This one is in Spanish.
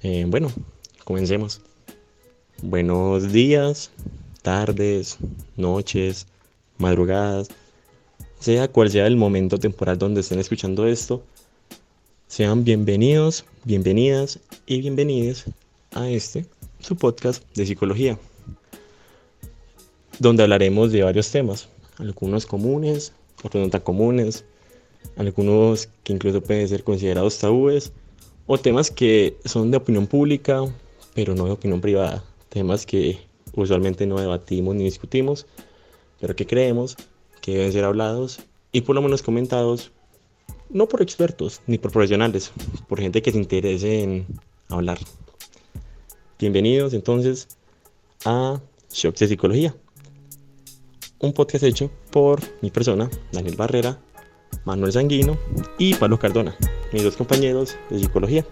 Eh, bueno, comencemos. Buenos días, tardes, noches, madrugadas, sea cual sea el momento temporal donde estén escuchando esto, sean bienvenidos, bienvenidas y bienvenidos a este, su podcast de psicología, donde hablaremos de varios temas, algunos comunes, otros no tan comunes, algunos que incluso pueden ser considerados tabúes, o temas que son de opinión pública, pero no de opinión privada, temas que usualmente no debatimos ni discutimos, pero que creemos que deben ser hablados y por lo menos comentados, no por expertos ni por profesionales, por gente que se interese en hablar. Bienvenidos entonces a Shocks de Psicología, un podcast hecho por mi persona, Daniel Barrera, Manuel Sanguino y Pablo Cardona, mis dos compañeros de psicología.